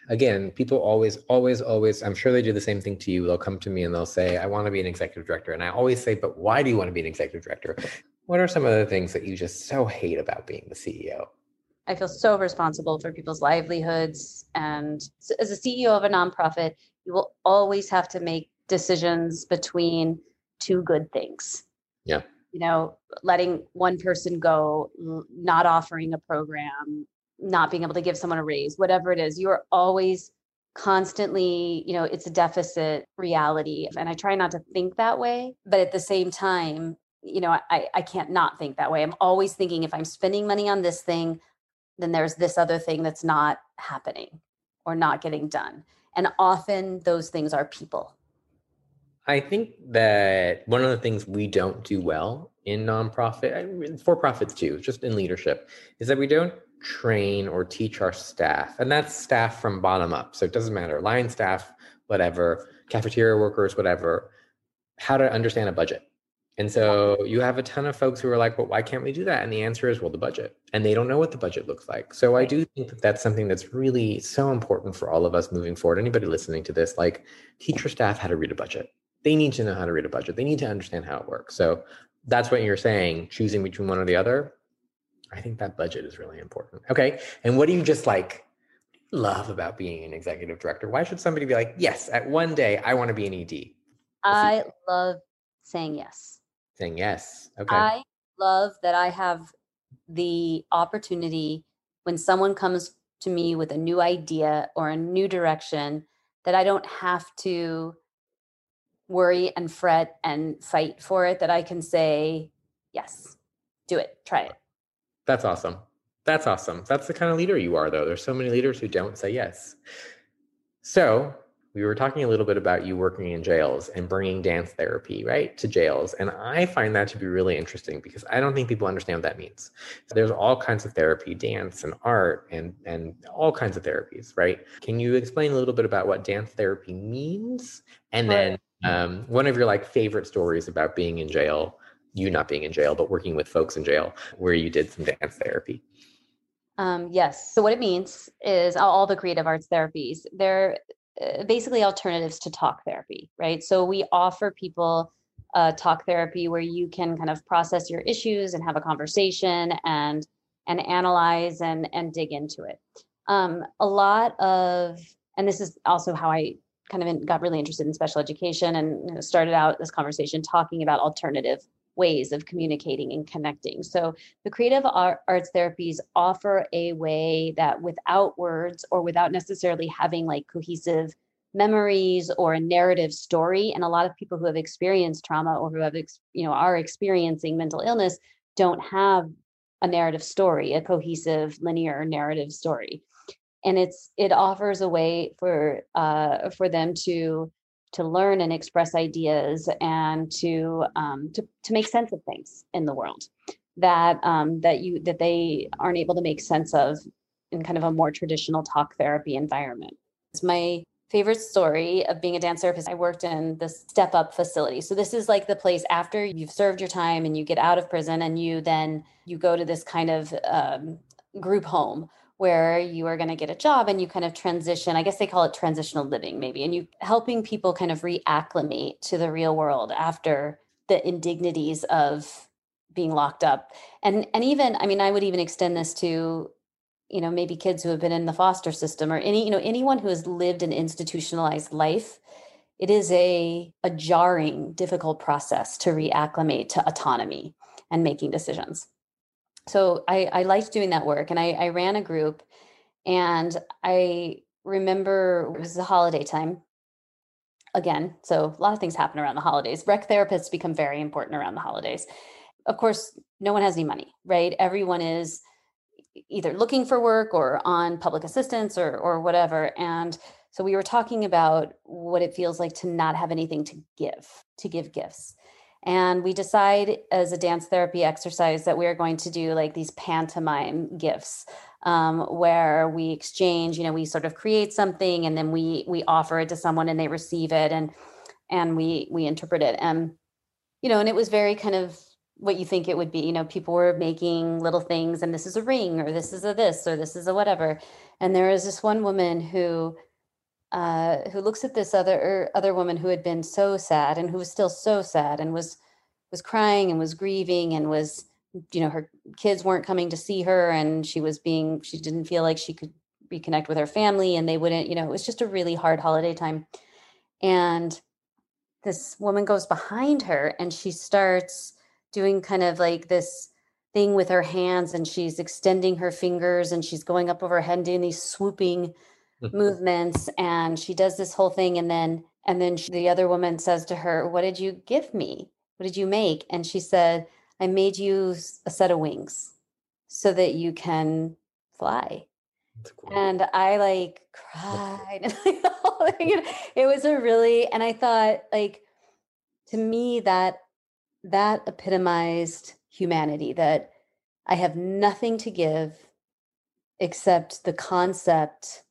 again people always always always i'm sure they do the same thing to you. They'll come to me and they'll say i want to be an executive director. And i always say but why do you want to be an executive director? What are some of the things that you just so hate about being the ceo i feel so responsible for people's livelihoods. And as a ceo of a nonprofit you will always have to make decisions between two good things. Yeah. You know letting one person go not offering a program not being able to give someone a raise whatever it is you're always constantly you know it's a deficit reality and i try not to think that way but at the same time you know i i can't not think that way. I'm always thinking if i'm spending money on this thing then there's this other thing that's not happening or not getting done and often those things are people. I think that one of the things we don't do well in nonprofit, for profits too, just in leadership, is that we don't train or teach our staff. And that's staff from bottom up. So it doesn't matter, line staff, whatever, cafeteria workers, whatever, how to understand a budget. And so you have a ton of folks who are like, well, why can't we do that? And the answer is, well, the budget. And they don't know what the budget looks like. So I do think that that's something that's really so important for all of us moving forward. Anybody listening to this, like teach your staff how to read a budget they need to know how to read a budget. They need to understand how it works. So that's what you're saying, choosing between one or the other. I think that budget is really important. Okay. And what do you just like love about being an executive director? Why should somebody be like, yes, at one day I want to be an ED? I love saying yes. Saying yes. Okay. I love that I have the opportunity when someone comes to me with a new idea or a new direction that I don't have to worry and fret and fight for it that I can say, yes, do it, try it. That's awesome. That's awesome. That's the kind of leader you are, though. There's so many leaders who don't say yes. So, we were talking a little bit about you working in jails and bringing dance therapy, right, to jails. And I find that to be really interesting because I don't think people understand what that means. There's all kinds of therapy, dance and art and and all kinds of therapies, right? Can you explain a little bit about what dance therapy means and then um, one of your like favorite stories about being in jail, you not being in jail, but working with folks in jail, where you did some dance therapy. Um, yes. So what it means is all the creative arts therapies. They're uh, basically alternatives to talk therapy, right? So we offer people talk therapy where you can kind of process your issues and have a conversation and and analyze and and dig into it. Um, a lot of and this is also how I kind of got really interested in special education and started out this conversation talking about alternative ways of communicating and connecting. So the creative arts therapies offer a way that without words or without necessarily having like cohesive memories or a narrative story and a lot of people who have experienced trauma or who have you know are experiencing mental illness don't have a narrative story a cohesive linear narrative story and it's it offers a way for uh, for them to to learn and express ideas and to um, to to make sense of things in the world that um, that you that they aren't able to make sense of in kind of a more traditional talk therapy environment. It's my favorite story of being a dance therapist. I worked in the step up facility. So this is like the place after you've served your time and you get out of prison and you then you go to this kind of um, group home where you are going to get a job and you kind of transition i guess they call it transitional living maybe and you helping people kind of reacclimate to the real world after the indignities of being locked up. And and even i mean i would even extend this to you know maybe kids who have been in the foster system or any you know anyone who has lived an institutionalized life it is a a jarring difficult process to reacclimate to autonomy and making decisions so i i liked doing that work and i i ran a group and i remember it was the holiday time again so a lot of things happen around the holidays rec therapists become very important around the holidays of course, no one has any money, right? Everyone is either looking for work or on public assistance or or whatever. And so we were talking about what it feels like to not have anything to give, to give gifts. And we decide as a dance therapy exercise that we are going to do like these pantomime gifts um, where we exchange, you know, we sort of create something and then we we offer it to someone and they receive it and and we we interpret it. And you know, and it was very kind of what you think it would be. You know, people were making little things, and this is a ring, or this is a this, or this is a whatever. And there is this one woman who uh, who looks at this other er, other woman who had been so sad and who was still so sad and was was crying and was grieving and was you know her kids weren't coming to see her and she was being she didn't feel like she could reconnect with her family and they wouldn't you know it was just a really hard holiday time. And this woman goes behind her and she starts doing kind of like this thing with her hands and she's extending her fingers and she's going up over her head and doing these swooping *laughs* movements and she does this whole thing and then and then she, the other woman says to her what did you give me what did you make and she said i made you a set of wings so that you can fly cool. and i like cried *laughs* and it was a really and i thought like to me that that epitomized humanity that I have nothing to give except the concept.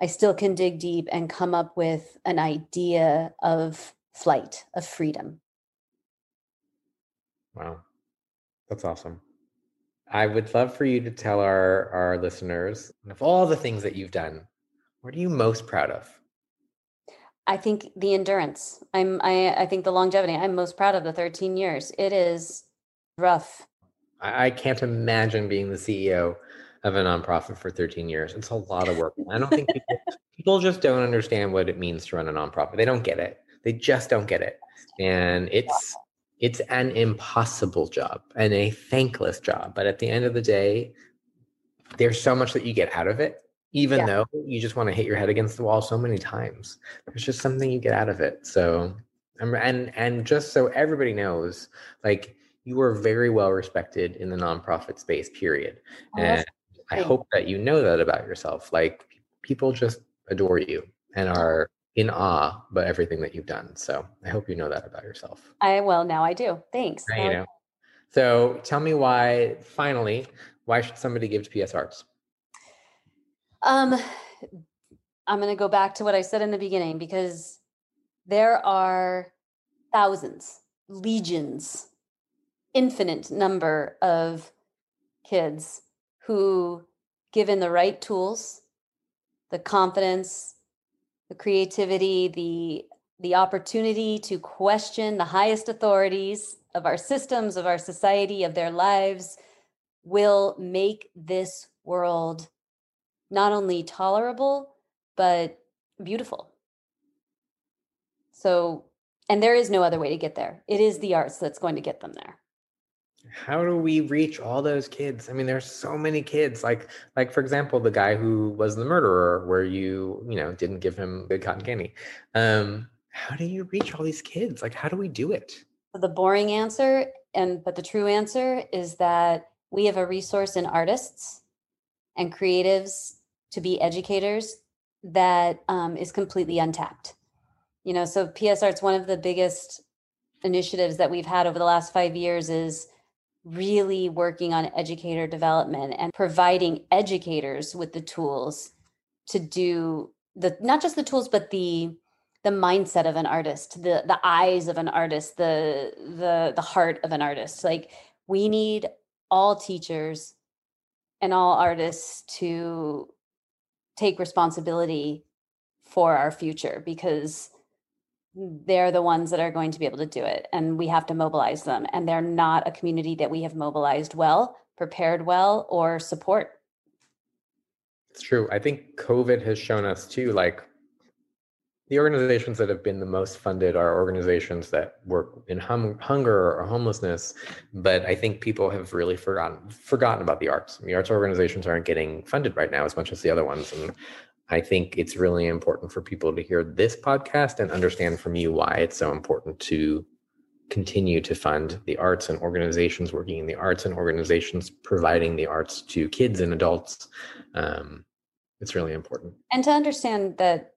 I still can dig deep and come up with an idea of flight, of freedom. Wow. That's awesome. I would love for you to tell our, our listeners of all the things that you've done, what are you most proud of? I think the endurance. I'm I I think the longevity. I'm most proud of the 13 years. It is rough. I, I can't imagine being the CEO of a nonprofit for 13 years. It's a lot of work. I don't *laughs* think people, people just don't understand what it means to run a nonprofit. They don't get it. They just don't get it. And it's it's an impossible job and a thankless job. But at the end of the day, there's so much that you get out of it even yeah. though you just want to hit your head against the wall so many times there's just something you get out of it so and and just so everybody knows like you are very well respected in the nonprofit space period oh, and i hope that you know that about yourself like people just adore you and are in awe about everything that you've done so i hope you know that about yourself. I well now i do. Thanks. Now you know. so tell me why finally why should somebody give to ps arts um, I'm going to go back to what I said in the beginning because there are thousands, legions, infinite number of kids who, given the right tools, the confidence, the creativity, the the opportunity to question the highest authorities of our systems, of our society, of their lives, will make this world not only tolerable, but beautiful. So, and there is no other way to get there. It is the arts that's going to get them there. How do we reach all those kids? I mean, there's so many kids. Like, like for example, the guy who was the murderer, where you, you know, didn't give him good cotton candy. Um, how do you reach all these kids? Like, how do we do it? The boring answer, and but the true answer is that we have a resource in artists and creatives to be educators that um, is completely untapped. You know, so PS Arts, one of the biggest initiatives that we've had over the last five years is really working on educator development and providing educators with the tools to do the not just the tools but the the mindset of an artist the the eyes of an artist the the the heart of an artist. Like we need all teachers and all artists to take responsibility for our future because they're the ones that are going to be able to do it and we have to mobilize them and they're not a community that we have mobilized well prepared well or support. It's true. I think covid has shown us too like the organizations that have been the most funded are organizations that work in hum- hunger or homelessness but i think people have really forgotten forgotten about the arts. The arts organizations aren't getting funded right now as much as the other ones and i think it's really important for people to hear this podcast and understand from you why it's so important to continue to fund the arts and organizations working in the arts and organizations providing the arts to kids and adults. Um, it's really important. And to understand that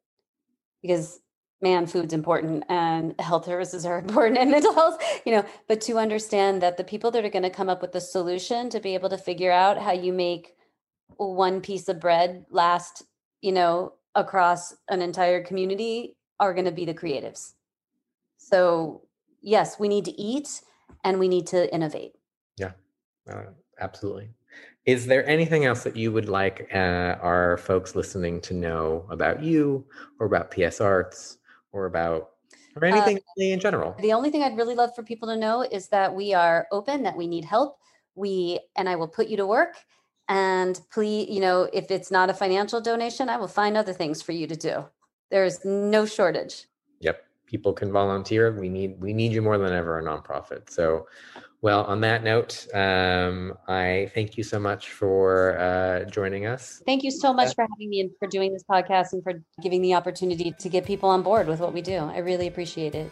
because man food's important and health services are *laughs* important and mental health you know but to understand that the people that are going to come up with the solution to be able to figure out how you make one piece of bread last you know across an entire community are going to be the creatives so yes we need to eat and we need to innovate yeah uh, absolutely is there anything else that you would like uh, our folks listening to know about you or about PS Arts or about or uh, anything uh, in general? The only thing I'd really love for people to know is that we are open, that we need help. We and I will put you to work. And please, you know, if it's not a financial donation, I will find other things for you to do. There's no shortage. Yep. People can volunteer. We need we need you more than ever a nonprofit. So well, on that note, um, I thank you so much for uh, joining us. Thank you so much for having me and for doing this podcast and for giving the opportunity to get people on board with what we do. I really appreciate it.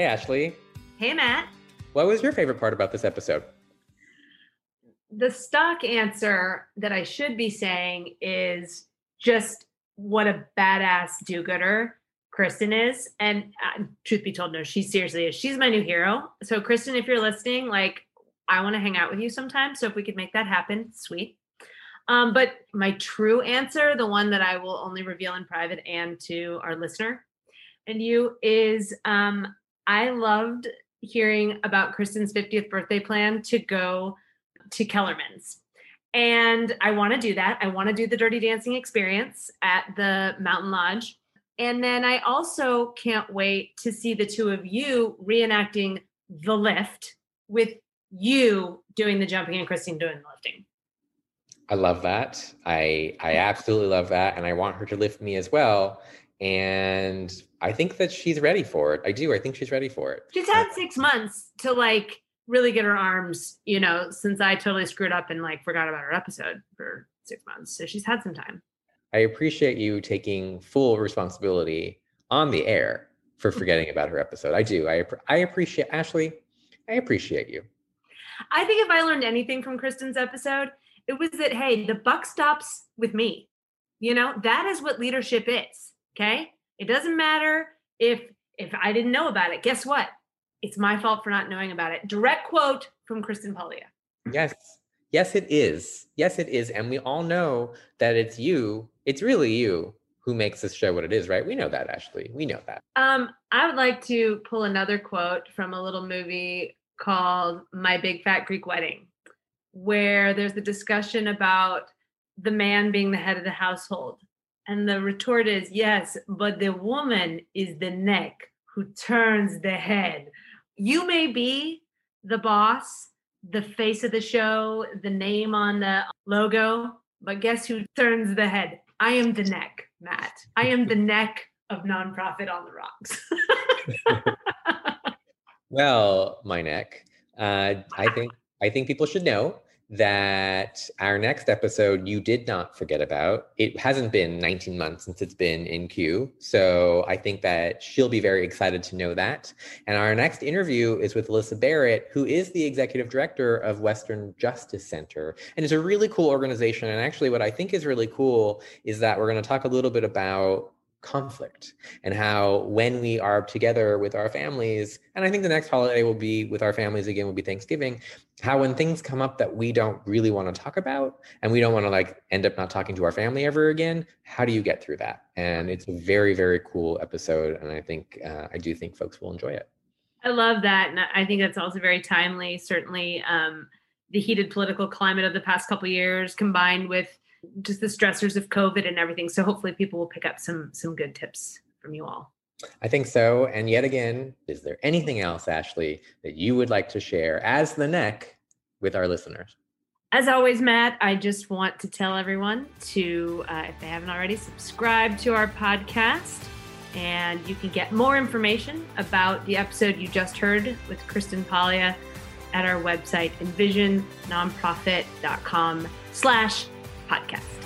Hey, Ashley. Hey, Matt. What was your favorite part about this episode? The stock answer that I should be saying is just what a badass do-gooder Kristen is. And uh, truth be told, no, she seriously is. She's my new hero. So, Kristen, if you're listening, like, I want to hang out with you sometime. So, if we could make that happen, sweet. Um, but my true answer, the one that I will only reveal in private and to our listener and you, is um, I loved hearing about Kristen's 50th birthday plan to go to Kellerman's. And I want to do that. I want to do the Dirty Dancing experience at the Mountain Lodge. And then I also can't wait to see the two of you reenacting the lift with you doing the jumping and Christine doing the lifting. I love that. I I absolutely love that and I want her to lift me as well and I think that she's ready for it. I do. I think she's ready for it. She's had uh, 6 months to like really get her arms, you know, since I totally screwed up and like forgot about her episode for six months. So she's had some time. I appreciate you taking full responsibility on the air for *laughs* forgetting about her episode. I do. I I appreciate Ashley. I appreciate you. I think if I learned anything from Kristen's episode, it was that hey, the buck stops with me. You know, that is what leadership is. Okay? It doesn't matter if if I didn't know about it. Guess what? it's my fault for not knowing about it. Direct quote from Kristen Paglia. Yes. Yes, it is. Yes, it is. And we all know that it's you, it's really you who makes this show what it is, right? We know that, Ashley. We know that. Um, I would like to pull another quote from a little movie called My Big Fat Greek Wedding, where there's a discussion about the man being the head of the household. And the retort is, yes, but the woman is the neck who turns the head you may be the boss, the face of the show, the name on the logo, but guess who turns the head? I am the neck, Matt. I am the *laughs* neck of nonprofit on the rocks. *laughs* well, my neck. Uh, I think I think people should know that our next episode you did not forget about. It hasn't been 19 months since it's been in queue. So I think that she'll be very excited to know that. And our next interview is with Alyssa Barrett, who is the executive director of Western Justice Center. And it's a really cool organization. And actually, what I think is really cool is that we're going to talk a little bit about conflict and how when we are together with our families and i think the next holiday will be with our families again will be thanksgiving how when things come up that we don't really want to talk about and we don't want to like end up not talking to our family ever again how do you get through that? And it's a very very cool episode and i think uh, i do think folks will enjoy it. I love that and i think that's also very timely certainly um, the heated political climate of the past couple years combined with just the stressors of COVID and everything. So hopefully people will pick up some some good tips from you all. I think so. And yet again, is there anything else, Ashley, that you would like to share as the neck with our listeners? As always, Matt, I just want to tell everyone to, uh, if they haven't already, subscribe to our podcast. And you can get more information about the episode you just heard with Kristen Paglia at our website, envisionnonprofit.com slash podcast.